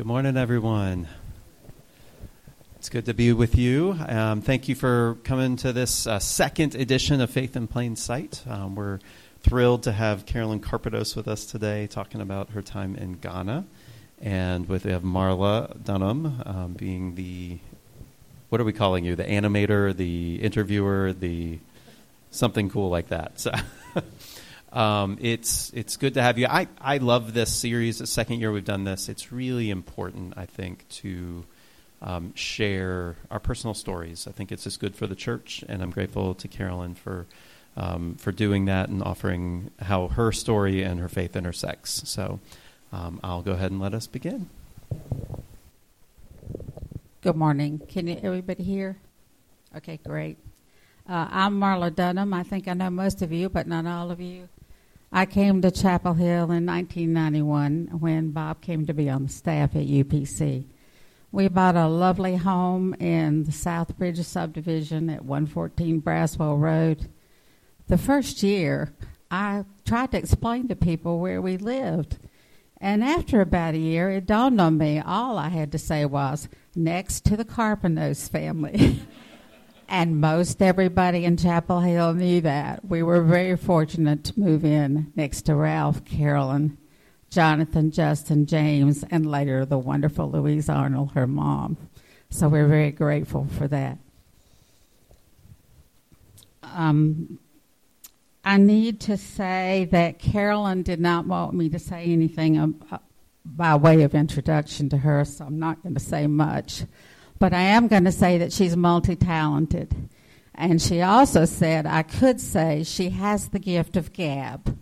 Good morning, everyone. It's good to be with you. Um, thank you for coming to this uh, second edition of Faith in Plain Sight. Um, we're thrilled to have Carolyn Karpinos with us today, talking about her time in Ghana, and with we have Marla Dunham um, being the what are we calling you? The animator, the interviewer, the something cool like that. So. Um, it's it's good to have you. I, I love this series. The second year we've done this. It's really important, I think, to um, share our personal stories. I think it's just good for the church, and I'm grateful to Carolyn for um, for doing that and offering how her story and her faith intersects. So um, I'll go ahead and let us begin. Good morning. Can you, everybody hear? Okay, great. Uh, I'm Marla Dunham. I think I know most of you, but not all of you. I came to Chapel Hill in 1991 when Bob came to be on the staff at UPC. We bought a lovely home in the South Bridge subdivision at 114 Braswell Road. The first year, I tried to explain to people where we lived. And after about a year, it dawned on me all I had to say was, next to the Karpinos family. And most everybody in Chapel Hill knew that. We were very fortunate to move in next to Ralph, Carolyn, Jonathan, Justin, James, and later the wonderful Louise Arnold, her mom. So we're very grateful for that. Um, I need to say that Carolyn did not want me to say anything by way of introduction to her, so I'm not going to say much. But I am going to say that she's multi talented. And she also said I could say she has the gift of gab,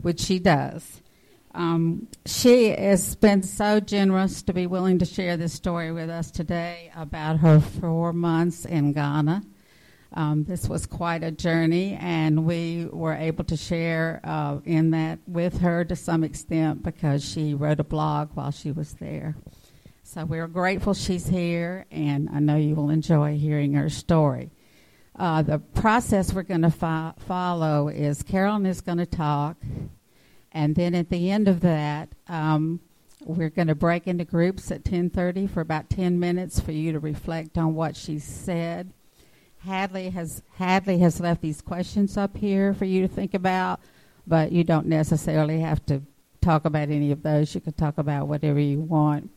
which she does. Um, she has been so generous to be willing to share this story with us today about her four months in Ghana. Um, this was quite a journey, and we were able to share uh, in that with her to some extent because she wrote a blog while she was there. So we're grateful she's here, and I know you will enjoy hearing her story. Uh, the process we're going to fo- follow is Carolyn is going to talk, and then at the end of that, um, we're going to break into groups at 10:30 for about 10 minutes for you to reflect on what she said. Hadley has Hadley has left these questions up here for you to think about, but you don't necessarily have to talk about any of those. You can talk about whatever you want.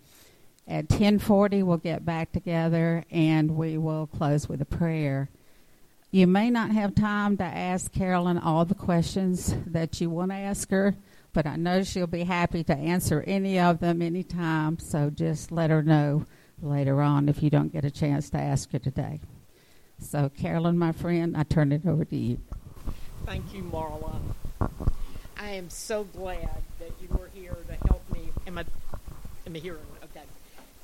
At 10:40 we'll get back together and we will close with a prayer. You may not have time to ask Carolyn all the questions that you want to ask her, but I know she'll be happy to answer any of them anytime, so just let her know later on if you don't get a chance to ask her today. So, Carolyn, my friend, I turn it over to you. Thank you, Marla. I am so glad that you were here to help me. Am I, am I hearing?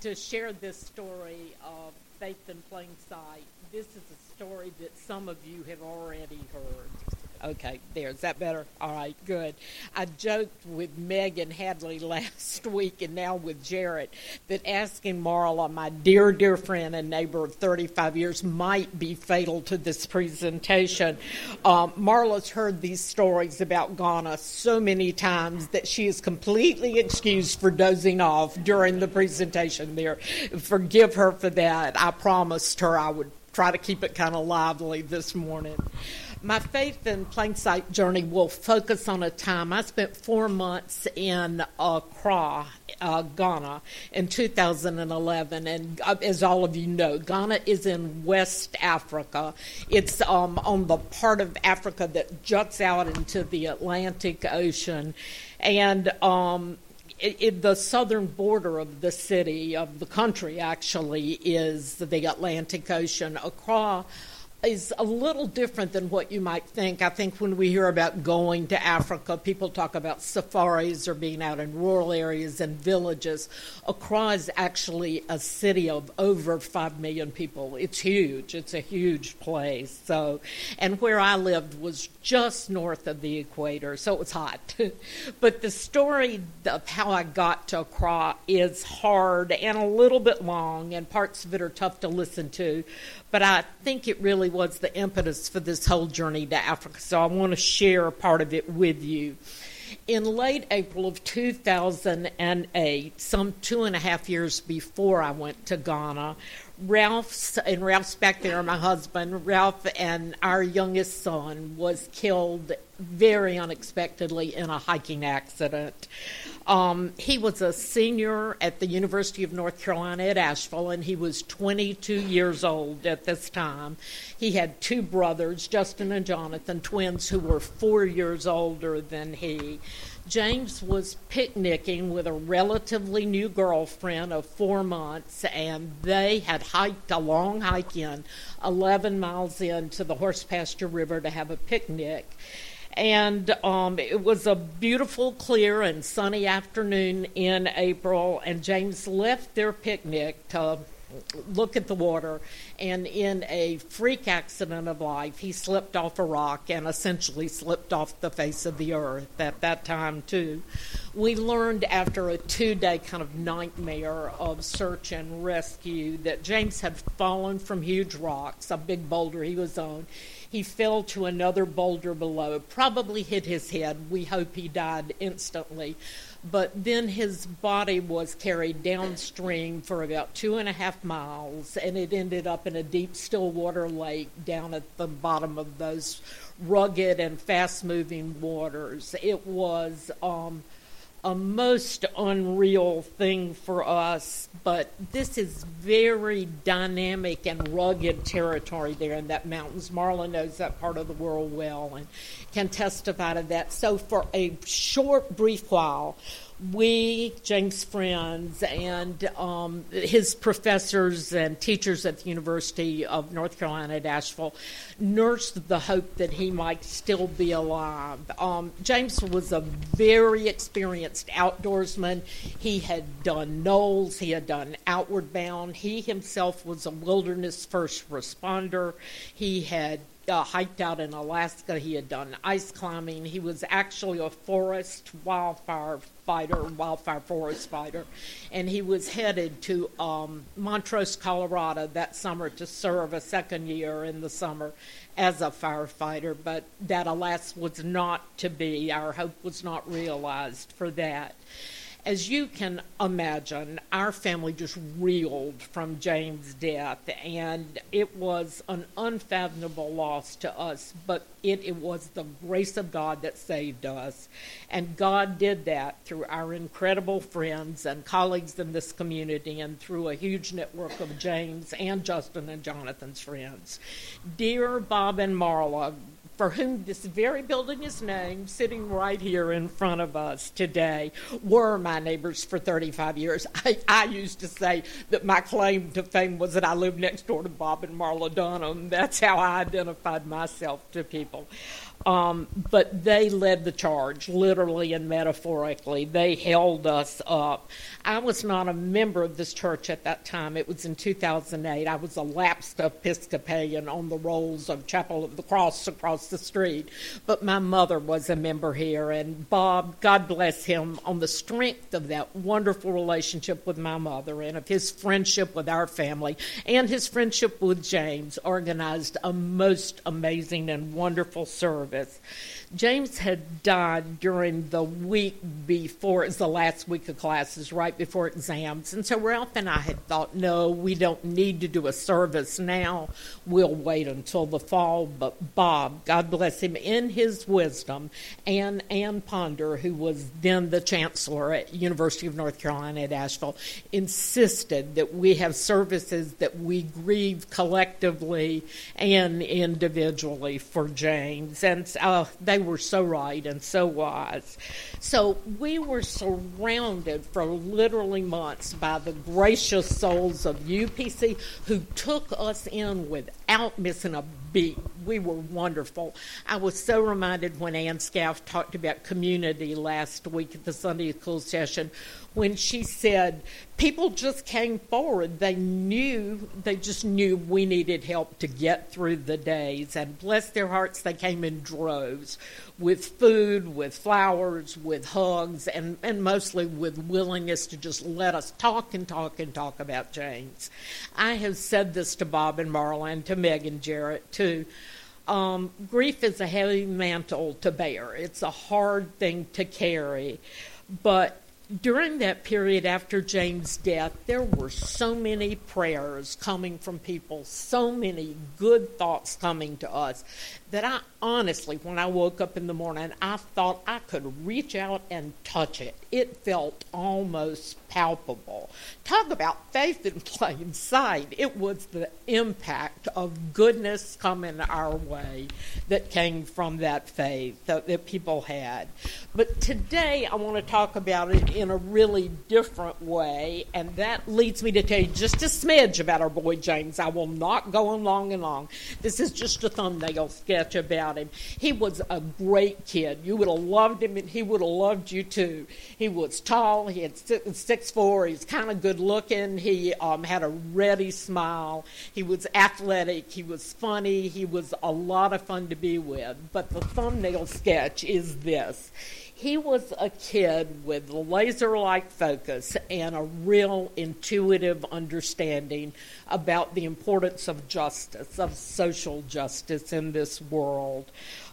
To share this story of Faith in Plain Sight. This is a story that some of you have already heard. Okay, there. Is that better? All right, good. I joked with Megan Hadley last week and now with Jarrett that asking Marla, my dear, dear friend and neighbor of 35 years, might be fatal to this presentation. Um, Marla's heard these stories about Ghana so many times that she is completely excused for dozing off during the presentation there. Forgive her for that. I promised her I would try to keep it kind of lively this morning. My faith in plain sight journey will focus on a time I spent four months in Accra, uh, Ghana, in 2011. And uh, as all of you know, Ghana is in West Africa. It's um, on the part of Africa that juts out into the Atlantic Ocean. And um, the southern border of the city, of the country, actually, is the Atlantic Ocean. Accra is a little different than what you might think. I think when we hear about going to Africa, people talk about safaris or being out in rural areas and villages. Accra is actually a city of over 5 million people. It's huge. It's a huge place. So, and where I lived was just north of the equator, so it was hot. but the story of how I got to Accra is hard and a little bit long, and parts of it are tough to listen to. But I think it really was the impetus for this whole journey to Africa. So I want to share a part of it with you. In late April of 2008, some two and a half years before I went to Ghana, Ralph's and Ralph's back there, my husband, Ralph and our youngest son was killed very unexpectedly in a hiking accident. Um, he was a senior at the University of North Carolina at Asheville, and he was 22 years old at this time. He had two brothers, Justin and Jonathan, twins, who were four years older than he. James was picnicking with a relatively new girlfriend of four months, and they had hiked a long hike in 11 miles into the Horsepasture River to have a picnic. And um, it was a beautiful, clear, and sunny afternoon in April, and James left their picnic to look at the water, and in a freak accident of life, he slipped off a rock and essentially slipped off the face of the earth at that time, too. We learned after a two day kind of nightmare of search and rescue that James had fallen from huge rocks, a big boulder he was on. He fell to another boulder below, probably hit his head. We hope he died instantly but then his body was carried downstream for about two and a half miles, and it ended up in a deep still water lake down at the bottom of those rugged and fast moving waters. It was um, a most unreal thing for us, but this is very dynamic and rugged territory there in that mountains. Marla knows that part of the world well and can testify to that. So, for a short, brief while, we, James Friends, and um, his professors and teachers at the University of North Carolina at Asheville nursed the hope that he might still be alive. Um, James was a very experienced outdoorsman. He had done NOLS, he had done Outward Bound. He himself was a wilderness first responder. He had uh, hiked out in Alaska. He had done ice climbing. He was actually a forest wildfire fighter, wildfire forest fighter, and he was headed to um, Montrose, Colorado that summer to serve a second year in the summer as a firefighter. But that, alas, was not to be. Our hope was not realized for that as you can imagine, our family just reeled from James' death, and it was an unfathomable loss to us, but it, it was the grace of God that saved us. And God did that through our incredible friends and colleagues in this community and through a huge network of James and Justin and Jonathan's friends. Dear Bob and Marla, for whom this very building is named, sitting right here in front of us today, were my neighbors for 35 years. I, I, used to say that my claim to fame was that I lived next door to Bob and Marla Dunham. That's how I identified myself to people. Um, but they led the charge, literally and metaphorically. They held us up. I was not a member of this church at that time. It was in 2008. I was a lapsed Episcopalian on the rolls of Chapel of the Cross across the street. But my mother was a member here, and Bob, God bless him, on the strength of that wonderful relationship with my mother and of his friendship with our family and his friendship with James, organized a most amazing and wonderful service. James had died during the week before, it's the last week of classes, right before exams. And so Ralph and I had thought, no, we don't need to do a service now. We'll wait until the fall. But Bob, God bless him, in his wisdom, and Anne Ponder, who was then the chancellor at University of North Carolina at Asheville, insisted that we have services that we grieve collectively and individually for James. And uh, they were so right and so wise. So we were surrounded for literally months by the gracious souls of UPC who took us in without missing a beat. We were wonderful. I was so reminded when Ann Scaff talked about community last week at the Sunday school session when she said people just came forward. They knew, they just knew we needed help to get through the days. And bless their hearts, they came in droves with food, with flowers, with hugs, and, and mostly with willingness to just let us talk and talk and talk about James. I have said this to Bob and Marla and to Meg and Jarrett too. Um, grief is a heavy mantle to bear. It's a hard thing to carry. But during that period after Jane's death, there were so many prayers coming from people, so many good thoughts coming to us that I honestly, when I woke up in the morning, I thought I could reach out and touch it. It felt almost palpable. Talk about faith in plain sight. It was the impact of goodness coming our way that came from that faith that, that people had. But today I want to talk about it in a really different way, and that leads me to tell you just a smidge about our boy James. I will not go on long and long. This is just a thumbnail sketch sketch about him. He was a great kid. You would have loved him, and he would have loved you too. He was tall. He had six four. He's kind of good looking. He um, had a ready smile. He was athletic. He was funny. He was a lot of fun to be with. But the thumbnail sketch is this he was a kid with laser like focus and a real intuitive understanding about the importance of justice, of social justice in this world.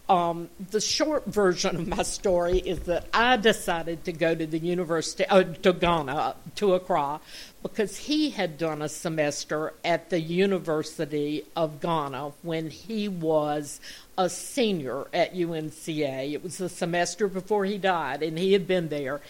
Um, the short version of my story is that I decided to go to the university, uh, to Ghana, to Accra, because he had done a semester at the University of Ghana when he was a senior at UNCA. It was the semester before he died, and he had been there.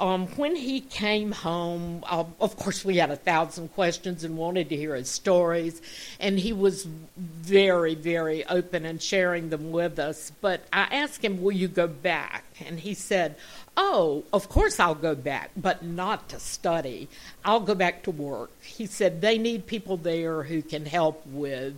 Um, when he came home, uh, of course, we had a thousand questions and wanted to hear his stories, and he was very, very open and sharing them with us. But I asked him, Will you go back? And he said, Oh, of course I'll go back, but not to study. I'll go back to work. He said they need people there who can help with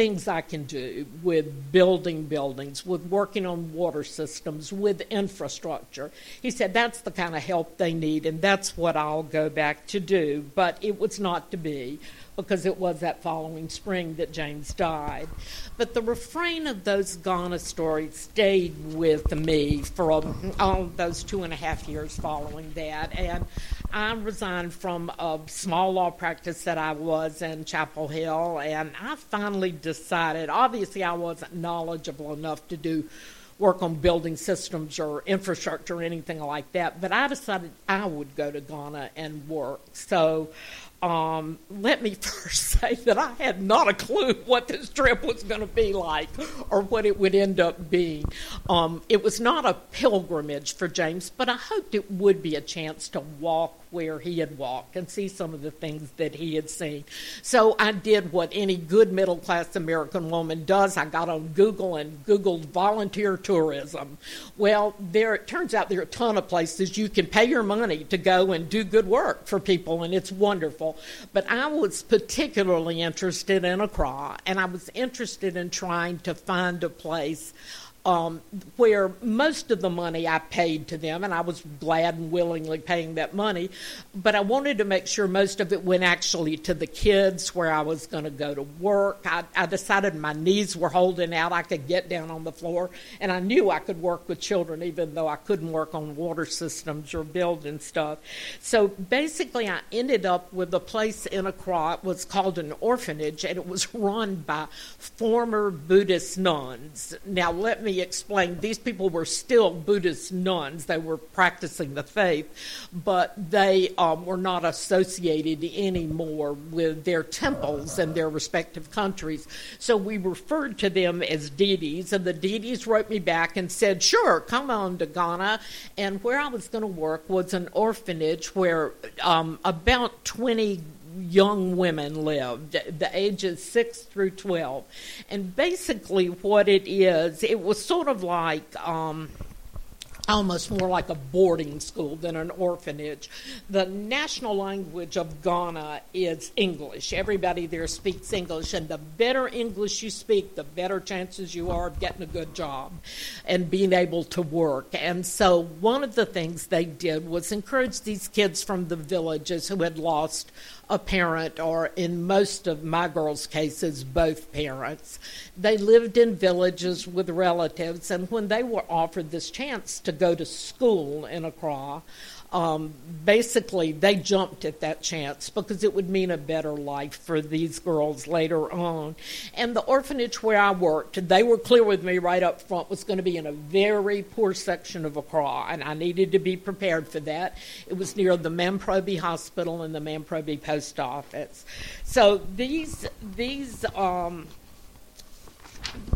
things I can do with building buildings, with working on water systems, with infrastructure. He said that's the kind of help they need, and that's what I'll go back to do. But it was not to be because it was that following spring that James died. But the refrain of those Ghana stories stayed with me for all those two and a half years following that. And I resigned from a small law practice that I was in Chapel Hill, and I finally decided, obviously, I wasn't knowledgeable enough to do work on building systems or infrastructure or anything like that, but I decided I would go to Ghana and work. So um, let me first say that I had not a clue what this trip was going to be like or what it would end up being. Um, it was not a pilgrimage for James, but I hoped it would be a chance to walk where he had walked and see some of the things that he had seen. So I did what any good middle class American woman does. I got on Google and Googled volunteer tourism. Well, there it turns out there are a ton of places you can pay your money to go and do good work for people, and it's wonderful. But I was particularly interested in Accra, and I was interested in trying to find a place um, where most of the money I paid to them, and I was glad and willingly paying that money, but I wanted to make sure most of it went actually to the kids where I was going to go to work. I, I decided my knees were holding out. I could get down on the floor, and I knew I could work with children even though I couldn't work on water systems or building stuff. So basically, I ended up with a place in Accra. It was called an orphanage, and it was run by former Buddhist nuns. Now, let me me explain these people were still Buddhist nuns. They were practicing the faith, but they um, were not associated anymore with their temples and their respective countries. So we referred to them as deities, and the deities wrote me back and said, Sure, come on to Ghana. And where I was going to work was an orphanage where um, about 20 young women lived, the ages 6 through 12. And basically, what it is, it was sort of like. Um, almost more like a boarding school than an orphanage. The national language of Ghana is English. Everybody there speaks English, and the better English you speak, the better chances you are of getting a good job and being able to work. And so, one of the things they did was encourage these kids from the villages who had lost a parent, or in most of my girls' cases, both parents. They lived in villages with relatives, and when they were offered this chance to go to school in Accra, um, basically they jumped at that chance because it would mean a better life for these girls later on. And the orphanage where I worked, they were clear with me right up front was going to be in a very poor section of Accra, and I needed to be prepared for that. It was near the Mamprobi Hospital and the Mamprobi Post Office. So these these um,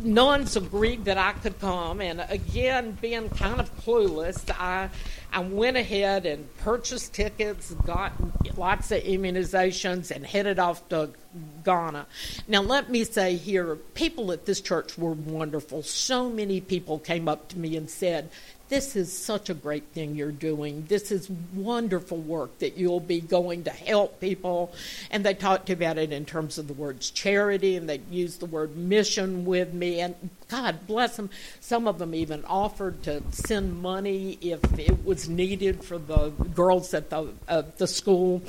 nuns agreed that I could come, and again, being kind of clueless, I I went ahead and purchased tickets, got lots of immunizations, and headed off to Ghana. Now, let me say here, people at this church were wonderful. So many people came up to me and said, this is such a great thing you're doing. This is wonderful work that you'll be going to help people. And they talked about it in terms of the words charity, and they used the word mission with me. And God bless them. Some of them even offered to send money if it was needed for the girls at the, uh, the school.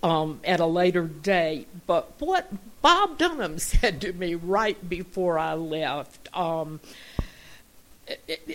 Um, at a later date. But what Bob Dunham said to me right before I left, um,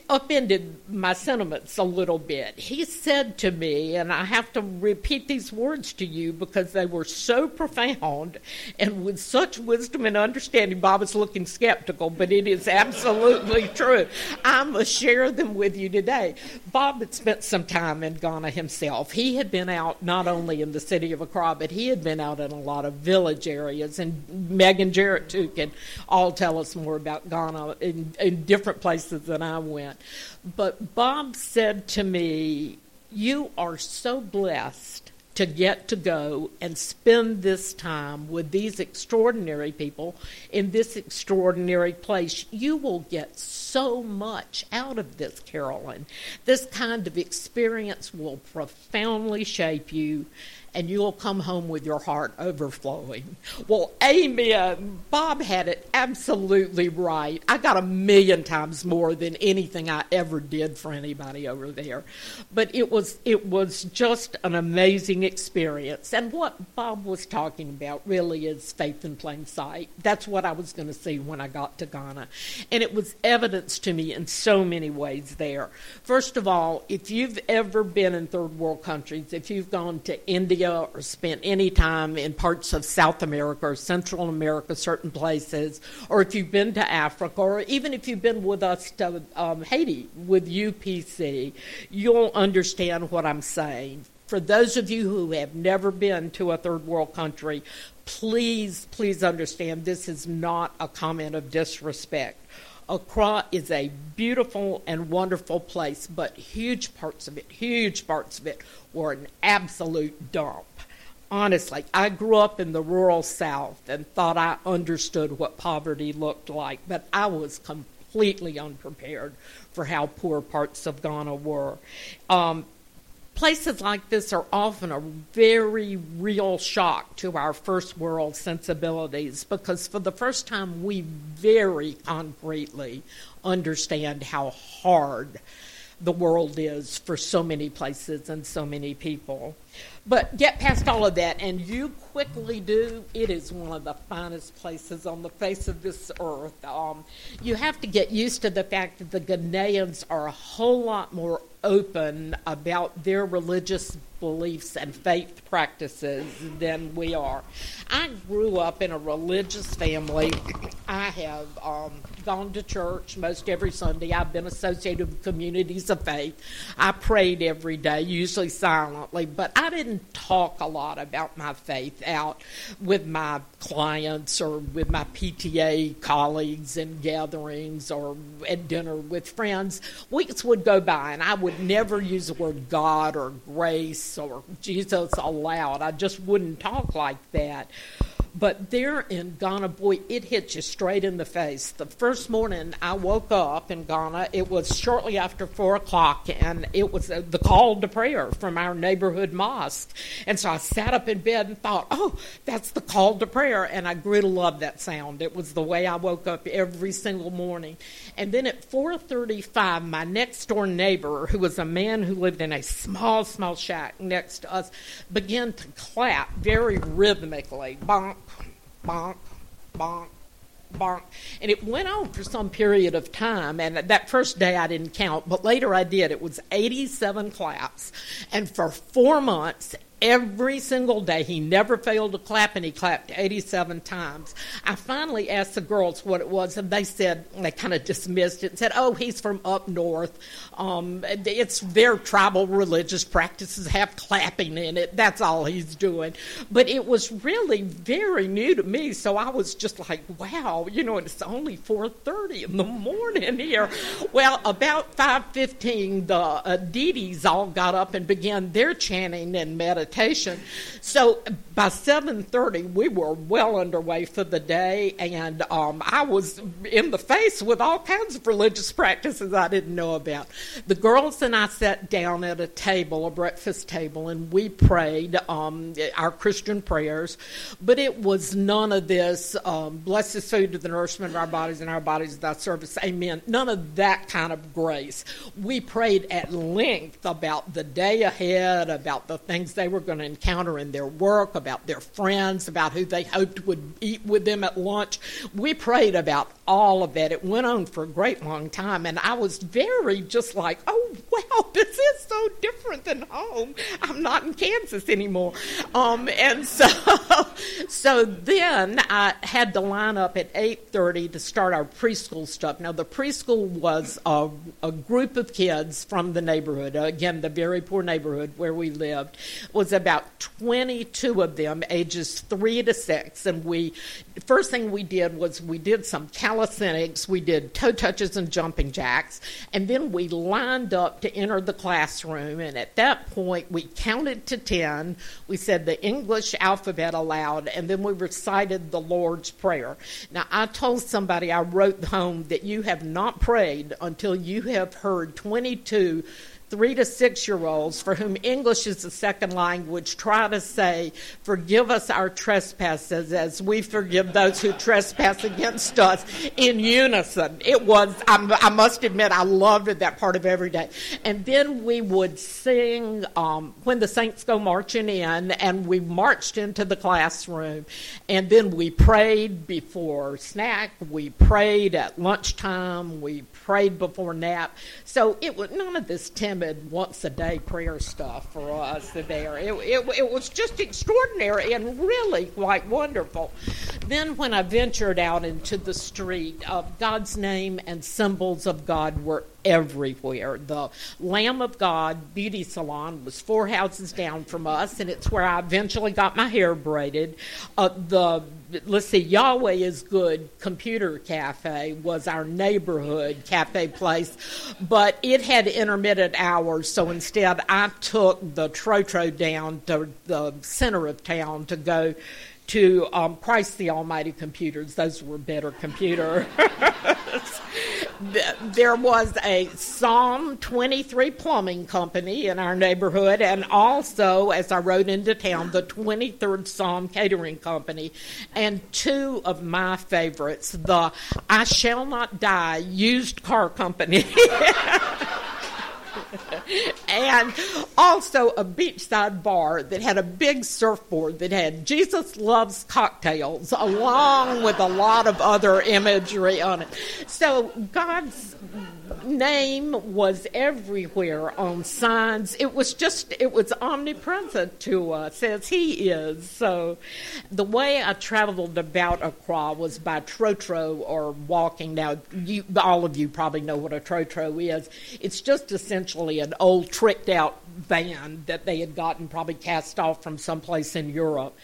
upended my sentiments a little bit. He said to me, and I have to repeat these words to you because they were so profound and with such wisdom and understanding. Bob is looking skeptical, but it is absolutely true. I must share them with you today. Bob had spent some time in Ghana himself. He had been out not only in the city of Accra, but he had been out in a lot of village areas. And Meg and Jarrett, too, can all tell us more about Ghana in, in different places than I went. But Bob said to me, You are so blessed to get to go and spend this time with these extraordinary people in this extraordinary place. You will get so much out of this, Carolyn. This kind of experience will profoundly shape you and you'll come home with your heart overflowing. Well, amen. Bob had it absolutely right. I got a million times more than anything I ever did for anybody over there. But it was it was just an amazing experience. And what Bob was talking about really is faith in plain sight. That's what I was going to see when I got to Ghana. And it was evidence to me in so many ways there. First of all, if you've ever been in third world countries, if you've gone to India Or spent any time in parts of South America or Central America, certain places, or if you've been to Africa, or even if you've been with us to um, Haiti with UPC, you'll understand what I'm saying. For those of you who have never been to a third world country, please, please understand this is not a comment of disrespect. Accra is a beautiful and wonderful place, but huge parts of it, huge parts of it were an absolute dump. Honestly, I grew up in the rural South and thought I understood what poverty looked like, but I was completely unprepared for how poor parts of Ghana were. Um, places like this are often a very real shock to our first world sensibilities because for the first time we very concretely understand how hard the world is for so many places and so many people. But get past all of that, and you quickly do. It is one of the finest places on the face of this earth. Um, you have to get used to the fact that the Ghanaians are a whole lot more open about their religious beliefs and faith practices than we are. I grew up in a religious family. I have um, gone to church most every Sunday. I've been associated with communities of faith. I prayed every day, usually silently, but I didn't talk a lot about my faith out with my clients or with my PTA colleagues in gatherings or at dinner with friends. Weeks would go by and I would never use the word God or grace or Jesus aloud. I just wouldn't talk like that. But there in Ghana, boy, it hits you straight in the face. The first morning I woke up in Ghana, it was shortly after four o'clock, and it was the call to prayer from our neighborhood mosque. And so I sat up in bed and thought, oh, that's the call to prayer. And I grew to love that sound. It was the way I woke up every single morning. And then at 4:35, my next door neighbor, who was a man who lived in a small, small shack next to us, began to clap very rhythmically. Bonk, bonk, bonk, bonk. And it went on for some period of time. And that first day I didn't count, but later I did. It was 87 claps. And for four months, every single day. He never failed to clap, and he clapped 87 times. I finally asked the girls what it was, and they said, they kind of dismissed it and said, oh, he's from up north. Um, it's their tribal religious practices have clapping in it. That's all he's doing. But it was really very new to me, so I was just like, wow, you know, and it's only 4.30 in the morning here. Well, about 5.15, the uh, all got up and began their chanting and meditation So by 7:30, we were well underway for the day, and um, I was in the face with all kinds of religious practices I didn't know about. The girls and I sat down at a table, a breakfast table, and we prayed um, our Christian prayers. But it was none of this um, "Bless this food to the nourishment of our bodies and our bodies thy service." Amen. None of that kind of grace. We prayed at length about the day ahead, about the things they were going to encounter in their work, about their friends, about who they hoped would eat with them at lunch. We prayed about all of that. It went on for a great long time, and I was very just like, oh, wow, this is so different than home. I'm not in Kansas anymore. Um, and so, so then I had to line up at 8.30 to start our preschool stuff. Now, the preschool was a, a group of kids from the neighborhood, again, the very poor neighborhood where we lived, about 22 of them, ages three to six. And we, first thing we did was we did some calisthenics, we did toe touches and jumping jacks, and then we lined up to enter the classroom. And at that point, we counted to 10. We said the English alphabet aloud, and then we recited the Lord's Prayer. Now, I told somebody I wrote home that you have not prayed until you have heard 22 three to six year olds for whom English is a second language try to say, Forgive us our trespasses as we forgive those who trespass against us in unison. It was, I, I must admit, I loved that part of every day. And then we would sing um, When the Saints Go Marching In, and we marched into the classroom. And then we prayed before snack, we prayed at lunchtime, we prayed before nap. So it was none of this timid once a day prayer stuff for us there. It, it, it was just extraordinary and really quite wonderful. Then when I ventured out into the street, uh, God's name and symbols of God were everywhere. The Lamb of God beauty salon was four houses down from us, and it's where I eventually got my hair braided. Uh, the let's see, Yahweh is Good Computer Cafe was our neighborhood cafe place, but it had intermittent hours, so instead I took the Trotro down to the center of town to go to um, Christ the Almighty computers. Those were better computers. there was a Psalm 23 plumbing company in our neighborhood, and also, as I rode into town, the 23rd Psalm catering company, and two of my favorites, the I Shall Not Die used car company. and also a beachside bar that had a big surfboard that had Jesus loves cocktails, along with a lot of other imagery on it. So God's name was everywhere on signs. It was just, it was omnipresent to us as He is. So the way I traveled about Accra was by trotro or walking. Now, you, all of you probably know what a trotro is. It's just essentially an old tricked out van that they had gotten probably cast off from someplace in Europe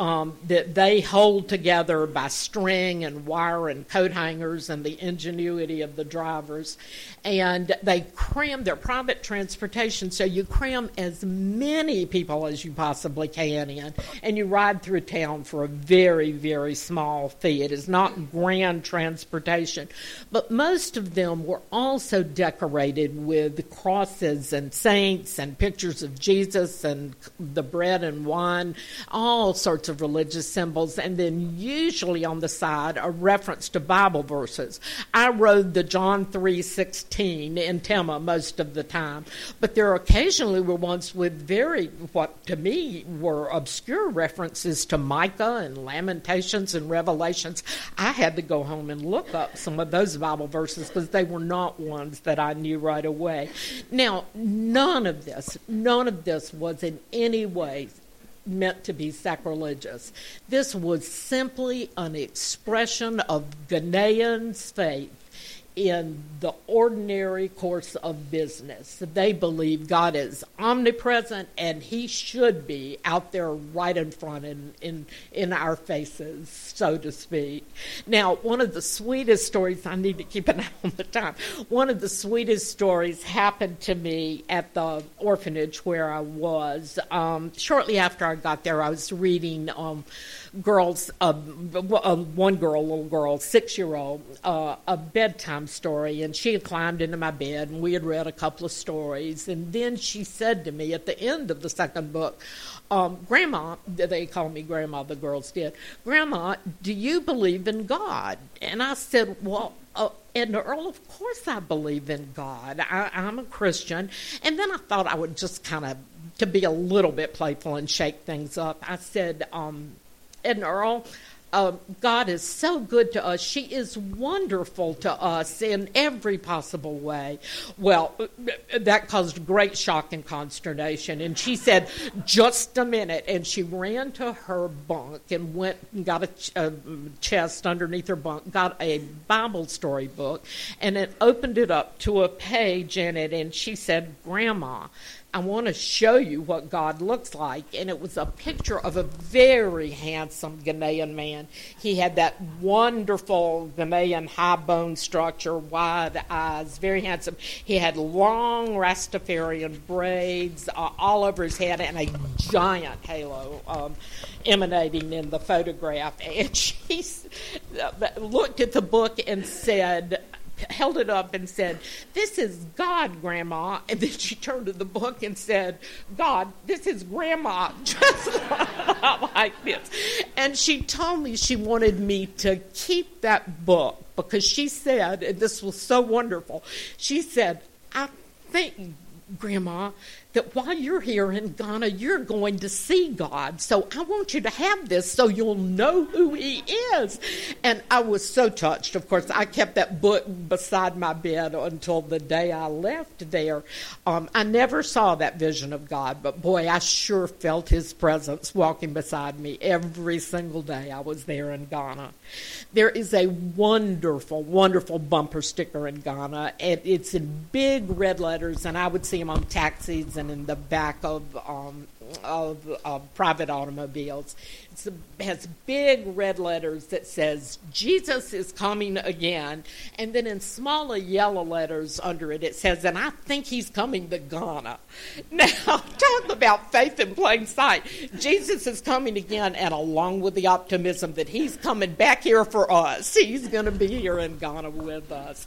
um, that they hold together by string and wire and coat hangers and the ingenuity of the drivers. And they cram their private transportation, so you cram as many people as you possibly can in, and you ride through town for a very, very small fee. It is not grand transportation, but most of them were also decorated with crosses and saints and pictures of Jesus and the bread and wine, all sorts sorts of religious symbols, and then usually on the side a reference to Bible verses. I rode the John three sixteen in Tema most of the time, but there occasionally were ones with very what to me were obscure references to Micah and Lamentations and Revelations. I had to go home and look up some of those Bible verses because they were not ones that I knew right away. Now, none of this, none of this was in any way meant to be sacrilegious. This was simply an expression of Ghanaians' faith in the ordinary course of business. They believe God is omnipresent and he should be out there right in front in, in, in our faces, so to speak. Now, one of the sweetest stories, I need to keep an eye on the time, one of the sweetest stories happened to me at the orphanage where I was. Um, shortly after I got there, I was reading. Um, girls, uh, one girl, little girl, six year old, uh, a bedtime story, and she had climbed into my bed, and we had read a couple of stories, and then she said to me at the end of the second book, um, Grandma, they call me Grandma, the girls did, Grandma, do you believe in God? And I said, Well, uh, and Earl, of course I believe in God. I, I'm a Christian. And then I thought I would just kind of, to be a little bit playful and shake things up, I said, um, and Earl. Uh, God is so good to us. She is wonderful to us in every possible way. Well, that caused great shock and consternation. And she said, Just a minute. And she ran to her bunk and went and got a, ch- a chest underneath her bunk, got a Bible story book, and it opened it up to a page in it. And she said, Grandma, I want to show you what God looks like. And it was a picture of a very handsome Ghanaian man. He had that wonderful Ghanaian high bone structure, wide eyes, very handsome. He had long Rastafarian braids uh, all over his head and a giant halo um, emanating in the photograph. And she looked at the book and said, held it up and said, This is God, Grandma. And then she turned to the book and said, God, this is Grandma, just like this. And she told me she wanted me to keep that book because she said, and this was so wonderful, she said, I think, Grandma, that while you're here in Ghana, you're going to see God. So I want you to have this so you'll know who He is. And I was so touched. Of course, I kept that book beside my bed until the day I left there. Um, I never saw that vision of God, but boy, I sure felt His presence walking beside me every single day I was there in Ghana. There is a wonderful, wonderful bumper sticker in Ghana. and it's in big red letters, and I would see on taxis and in the back of um, of private automobiles. It has big red letters that says Jesus is coming again, and then in smaller yellow letters under it it says, "And I think He's coming to Ghana." Now, talk about faith in plain sight. Jesus is coming again, and along with the optimism that He's coming back here for us, He's going to be here in Ghana with us.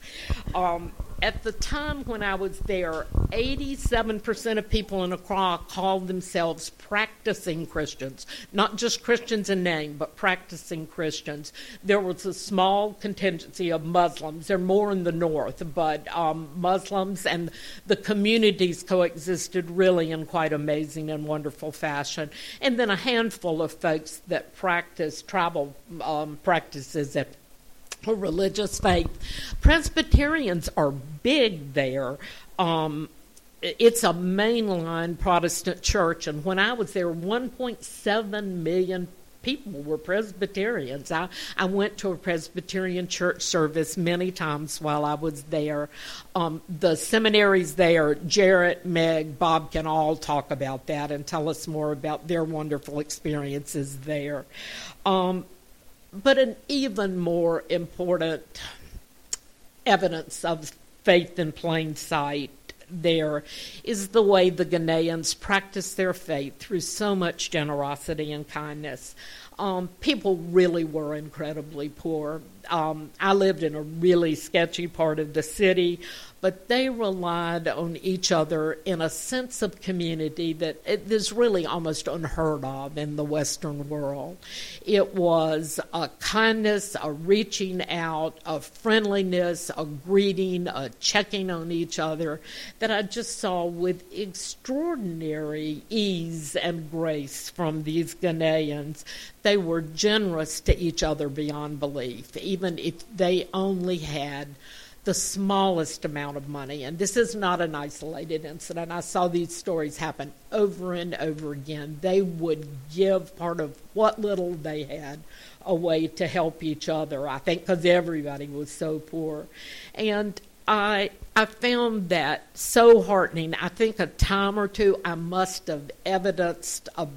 Um, at the time when I was there, 87% of people in Accra called themselves practicing Christians, not just Christians in name, but practicing Christians. There was a small contingency of Muslims. They're more in the north, but um, Muslims and the communities coexisted really in quite amazing and wonderful fashion. And then a handful of folks that practice tribal um, practices at religious faith. Presbyterians are big there. Um, it's a mainline Protestant church, and when I was there, 1.7 million people were Presbyterians. I, I went to a Presbyterian church service many times while I was there. Um, the seminaries there, Jarrett, Meg, Bob can all talk about that and tell us more about their wonderful experiences there. Um, but an even more important evidence of faith in plain sight there is the way the Ghanaians practice their faith through so much generosity and kindness. Um, people really were incredibly poor. Um, I lived in a really sketchy part of the city. But they relied on each other in a sense of community that is really almost unheard of in the Western world. It was a kindness, a reaching out, a friendliness, a greeting, a checking on each other that I just saw with extraordinary ease and grace from these Ghanaians. They were generous to each other beyond belief, even if they only had the smallest amount of money. And this is not an isolated incident. I saw these stories happen over and over again. They would give part of what little they had away to help each other, I think, because everybody was so poor. And I I found that so heartening. I think a time or two I must have evidenced a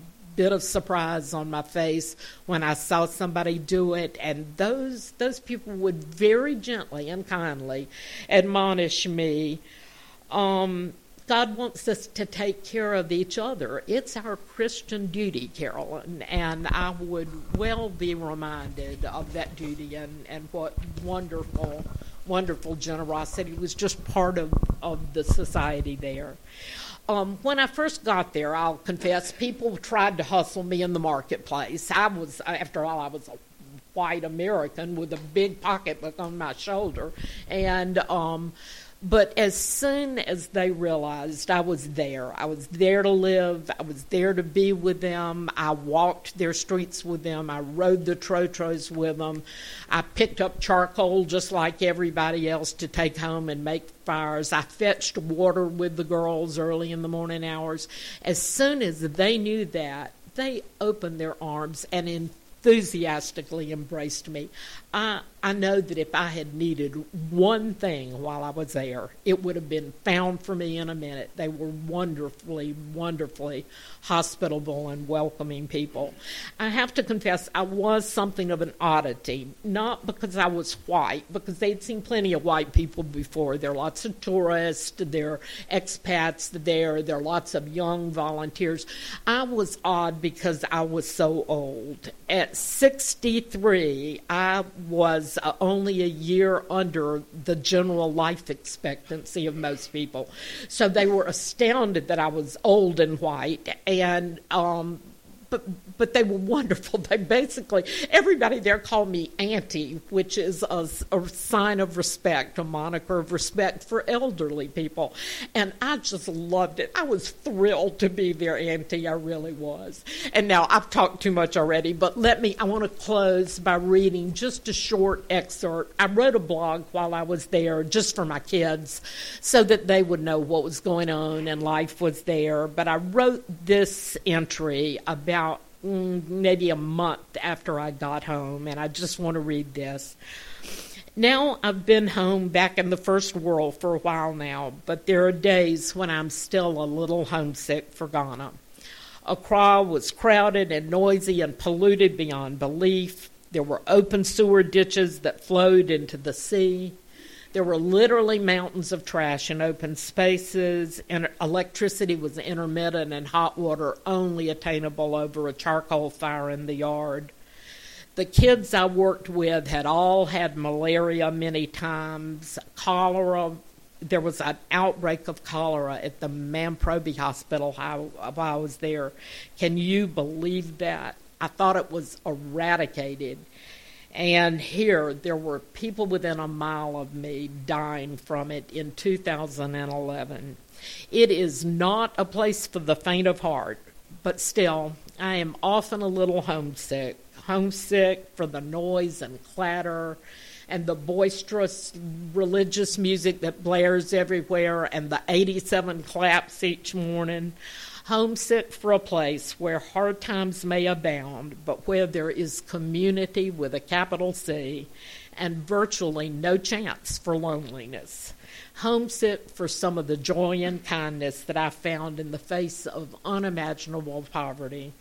bit of surprise on my face when I saw somebody do it, and those those people would very gently and kindly admonish me. Um, God wants us to take care of each other. It's our Christian duty, Carolyn, and I would well be reminded of that duty and, and what wonderful, wonderful generosity was just part of, of the society there. Um, when I first got there, I'll confess, people tried to hustle me in the marketplace. I was, after all, I was a white American with a big pocketbook on my shoulder, and um, but as soon as they realized I was there, I was there to live, I was there to be with them, I walked their streets with them, I rode the trotros with them, I picked up charcoal just like everybody else to take home and make fires, I fetched water with the girls early in the morning hours. As soon as they knew that, they opened their arms and enthusiastically embraced me. I, I know that if I had needed one thing while I was there, it would have been found for me in a minute. They were wonderfully, wonderfully hospitable and welcoming people. I have to confess, I was something of an oddity, not because I was white, because they'd seen plenty of white people before. There are lots of tourists, there are expats there, there are lots of young volunteers. I was odd because I was so old. At 63, I was uh, only a year under the general life expectancy of most people. So they were astounded that I was old and white. And um, but but they were wonderful. They basically everybody there called me auntie, which is a, a, sign of respect, a moniker of respect for elderly people, and I just loved it. I was thrilled to be their auntie. I really was. And now I've talked too much already, but let me. I want to close by reading just a short excerpt. I wrote a blog while I was there, just for my kids, so that they would know what was going on and life was there. But I wrote this entry about Mm, maybe a month after I got home, and I just want to read this. Now I've been home back in the first world for a while now, but there are days when I'm still a little homesick for Ghana. Accra was crowded and noisy and polluted beyond belief. There were open sewer ditches that flowed into the sea. There were literally mountains of trash in open spaces, and electricity was intermittent, and hot water only attainable over a charcoal fire in the yard. The kids I worked with had all had malaria many times, cholera. There was an outbreak of cholera at the Mamprobi Hospital while I was there. Can you believe that? I thought it was eradicated. And here, there were people within a mile of me dying from it in 2011. It is not a place for the faint of heart, but still, I am often a little homesick. Homesick for the noise and clatter and the boisterous religious music that blares everywhere and the 87 claps each morning homesick for a place where hard times may abound, but where there is community with a capital C and virtually no chance for loneliness. Homesick for some of the joy and kindness that I found in the face of unimaginable poverty.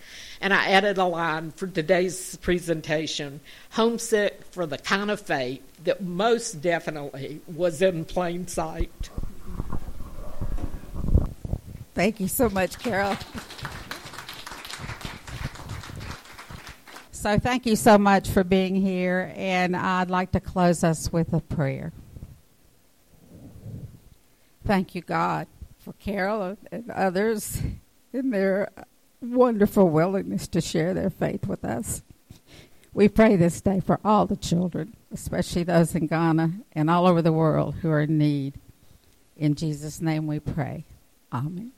And I added a line for today's presentation homesick for the kind of faith that most definitely was in plain sight. Thank you so much, Carol. So, thank you so much for being here, and I'd like to close us with a prayer. Thank you, God, for Carol and others in their wonderful willingness to share their faith with us. We pray this day for all the children, especially those in Ghana and all over the world who are in need. In Jesus' name we pray. Amen.